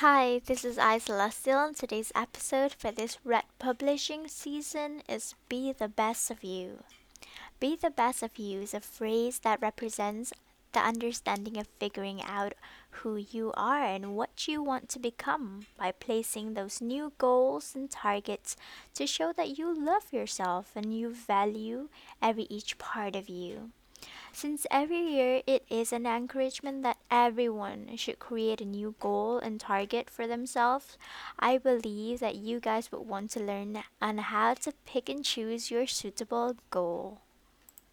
Hi, this is I Celestial, and today's episode for this Red Publishing season is Be the Best of You. Be the best of you is a phrase that represents the understanding of figuring out who you are and what you want to become by placing those new goals and targets to show that you love yourself and you value every each part of you. Since every year it is an encouragement that everyone should create a new goal and target for themselves, I believe that you guys would want to learn on how to pick and choose your suitable goal.